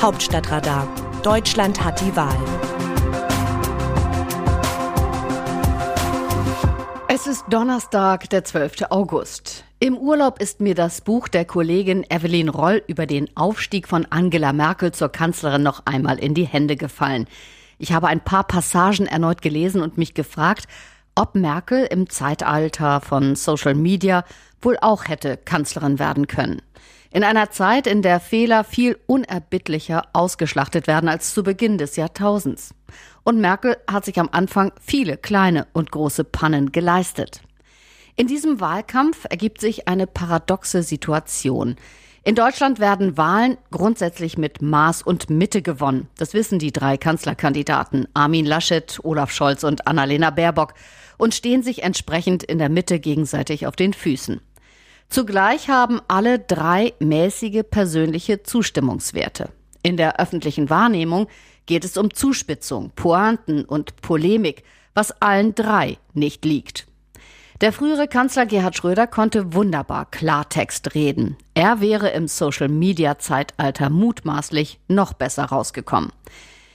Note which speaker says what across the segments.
Speaker 1: Hauptstadtradar. Deutschland hat die Wahl.
Speaker 2: Es ist Donnerstag, der 12. August. Im Urlaub ist mir das Buch der Kollegin Evelyn Roll über den Aufstieg von Angela Merkel zur Kanzlerin noch einmal in die Hände gefallen. Ich habe ein paar Passagen erneut gelesen und mich gefragt, ob Merkel im Zeitalter von Social Media wohl auch hätte Kanzlerin werden können. In einer Zeit, in der Fehler viel unerbittlicher ausgeschlachtet werden als zu Beginn des Jahrtausends. Und Merkel hat sich am Anfang viele kleine und große Pannen geleistet. In diesem Wahlkampf ergibt sich eine paradoxe Situation. In Deutschland werden Wahlen grundsätzlich mit Maß und Mitte gewonnen. Das wissen die drei Kanzlerkandidaten Armin Laschet, Olaf Scholz und Annalena Baerbock und stehen sich entsprechend in der Mitte gegenseitig auf den Füßen. Zugleich haben alle drei mäßige persönliche Zustimmungswerte. In der öffentlichen Wahrnehmung geht es um Zuspitzung, Pointen und Polemik, was allen drei nicht liegt. Der frühere Kanzler Gerhard Schröder konnte wunderbar Klartext reden. Er wäre im Social-Media-Zeitalter mutmaßlich noch besser rausgekommen.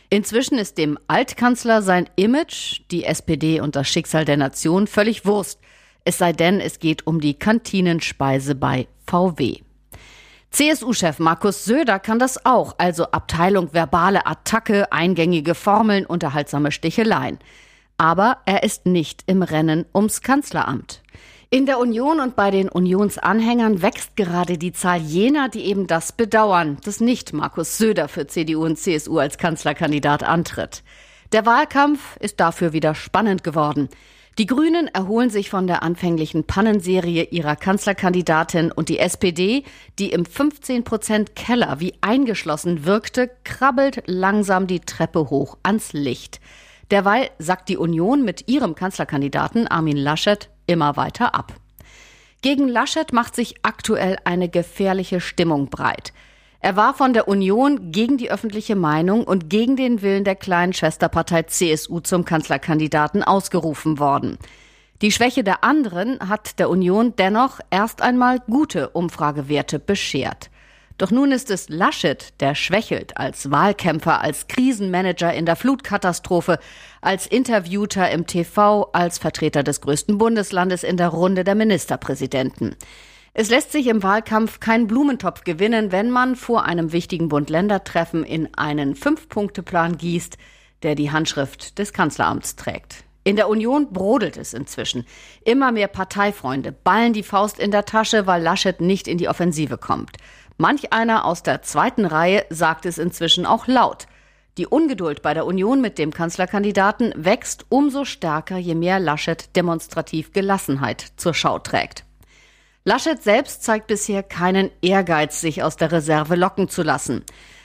Speaker 2: Inzwischen ist dem Altkanzler sein Image, die SPD und das Schicksal der Nation völlig Wurst. Es sei denn, es geht um die Kantinenspeise bei VW. CSU-Chef Markus Söder kann das auch, also Abteilung verbale Attacke, eingängige Formeln, unterhaltsame Sticheleien. Aber er ist nicht im Rennen ums Kanzleramt. In der Union und bei den Unionsanhängern wächst gerade die Zahl jener, die eben das bedauern, dass nicht Markus Söder für CDU und CSU als Kanzlerkandidat antritt. Der Wahlkampf ist dafür wieder spannend geworden. Die Grünen erholen sich von der anfänglichen Pannenserie ihrer Kanzlerkandidatin und die SPD, die im 15 Prozent Keller wie eingeschlossen wirkte, krabbelt langsam die Treppe hoch ans Licht. Derweil sackt die Union mit ihrem Kanzlerkandidaten Armin Laschet immer weiter ab. Gegen Laschet macht sich aktuell eine gefährliche Stimmung breit. Er war von der Union gegen die öffentliche Meinung und gegen den Willen der kleinen Schwesterpartei CSU zum Kanzlerkandidaten ausgerufen worden. Die Schwäche der anderen hat der Union dennoch erst einmal gute Umfragewerte beschert. Doch nun ist es Laschet, der schwächelt als Wahlkämpfer, als Krisenmanager in der Flutkatastrophe, als Interviewter im TV, als Vertreter des größten Bundeslandes in der Runde der Ministerpräsidenten. Es lässt sich im Wahlkampf kein Blumentopf gewinnen, wenn man vor einem wichtigen Bund-Länder-Treffen in einen Fünf-Punkte-Plan gießt, der die Handschrift des Kanzleramts trägt. In der Union brodelt es inzwischen. Immer mehr Parteifreunde ballen die Faust in der Tasche, weil Laschet nicht in die Offensive kommt. Manch einer aus der zweiten Reihe sagt es inzwischen auch laut. Die Ungeduld bei der Union mit dem Kanzlerkandidaten wächst umso stärker, je mehr Laschet demonstrativ Gelassenheit zur Schau trägt. Laschet selbst zeigt bisher keinen Ehrgeiz, sich aus der Reserve locken zu lassen.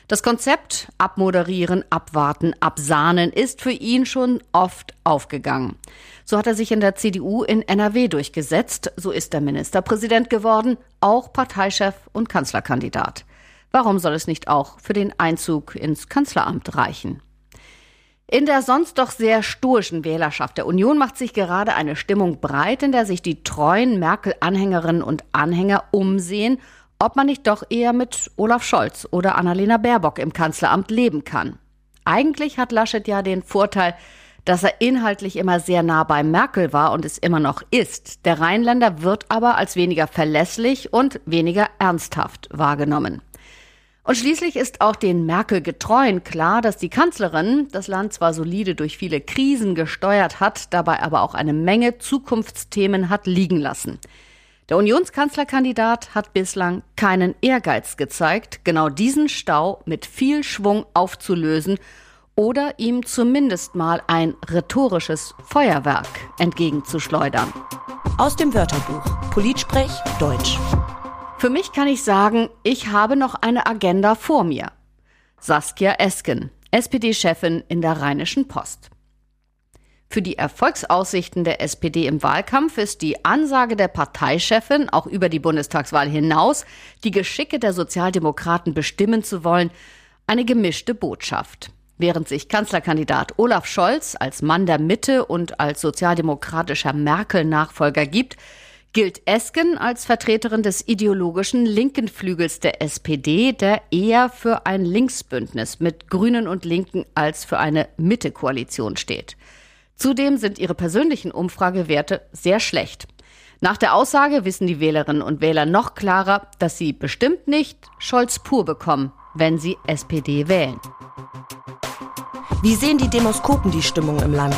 Speaker 2: Das Konzept abmoderieren, abwarten, absahnen ist für ihn schon oft aufgegangen. So hat er sich in der CDU in NRW durchgesetzt, so ist er Ministerpräsident geworden, auch Parteichef und Kanzlerkandidat. Warum soll es nicht auch für den Einzug ins Kanzleramt reichen? In der sonst doch sehr stoischen Wählerschaft der Union macht sich gerade eine Stimmung breit, in der sich die treuen Merkel-Anhängerinnen und Anhänger umsehen, ob man nicht doch eher mit Olaf Scholz oder Annalena Baerbock im Kanzleramt leben kann. Eigentlich hat Laschet ja den Vorteil, dass er inhaltlich immer sehr nah bei Merkel war und es immer noch ist. Der Rheinländer wird aber als weniger verlässlich und weniger ernsthaft wahrgenommen. Und schließlich ist auch den Merkel-Getreuen klar, dass die Kanzlerin das Land zwar solide durch viele Krisen gesteuert hat, dabei aber auch eine Menge Zukunftsthemen hat liegen lassen. Der Unionskanzlerkandidat hat bislang keinen Ehrgeiz gezeigt, genau diesen Stau mit viel Schwung aufzulösen oder ihm zumindest mal ein rhetorisches Feuerwerk entgegenzuschleudern.
Speaker 1: Aus dem Wörterbuch Politsprech Deutsch.
Speaker 2: Für mich kann ich sagen, ich habe noch eine Agenda vor mir. Saskia Esken, SPD-Chefin in der Rheinischen Post. Für die Erfolgsaussichten der SPD im Wahlkampf ist die Ansage der Parteichefin, auch über die Bundestagswahl hinaus, die Geschicke der Sozialdemokraten bestimmen zu wollen, eine gemischte Botschaft. Während sich Kanzlerkandidat Olaf Scholz als Mann der Mitte und als sozialdemokratischer Merkel-Nachfolger gibt, gilt Esken als Vertreterin des ideologischen linken Flügels der SPD, der eher für ein Linksbündnis mit Grünen und Linken als für eine Mitte-Koalition steht. Zudem sind ihre persönlichen Umfragewerte sehr schlecht. Nach der Aussage wissen die Wählerinnen und Wähler noch klarer, dass sie bestimmt nicht Scholz pur bekommen, wenn sie SPD wählen.
Speaker 1: Wie sehen die Demoskopen die Stimmung im Land?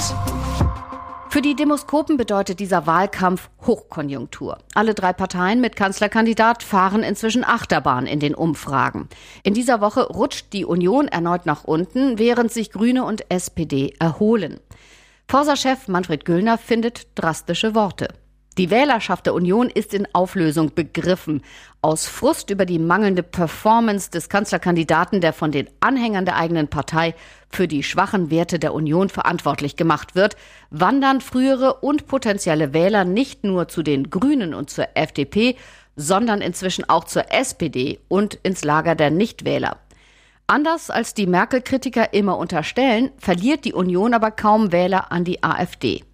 Speaker 2: Für die Demoskopen bedeutet dieser Wahlkampf Hochkonjunktur. Alle drei Parteien mit Kanzlerkandidat fahren inzwischen Achterbahn in den Umfragen. In dieser Woche rutscht die Union erneut nach unten, während sich Grüne und SPD erholen. Forsa-Chef Manfred Güllner findet drastische Worte. Die Wählerschaft der Union ist in Auflösung begriffen. Aus Frust über die mangelnde Performance des Kanzlerkandidaten, der von den Anhängern der eigenen Partei für die schwachen Werte der Union verantwortlich gemacht wird, wandern frühere und potenzielle Wähler nicht nur zu den Grünen und zur FDP, sondern inzwischen auch zur SPD und ins Lager der Nichtwähler. Anders als die Merkel-Kritiker immer unterstellen, verliert die Union aber kaum Wähler an die AfD.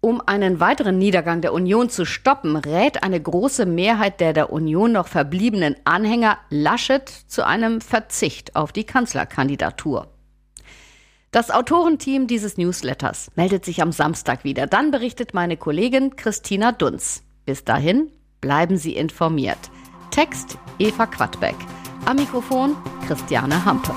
Speaker 2: Um einen weiteren Niedergang der Union zu stoppen, rät eine große Mehrheit der der Union noch verbliebenen Anhänger Laschet zu einem Verzicht auf die Kanzlerkandidatur. Das Autorenteam dieses Newsletters meldet sich am Samstag wieder. Dann berichtet meine Kollegin Christina Dunz. Bis dahin bleiben Sie informiert. Text Eva Quadbeck. Am Mikrofon Christiane Hampe.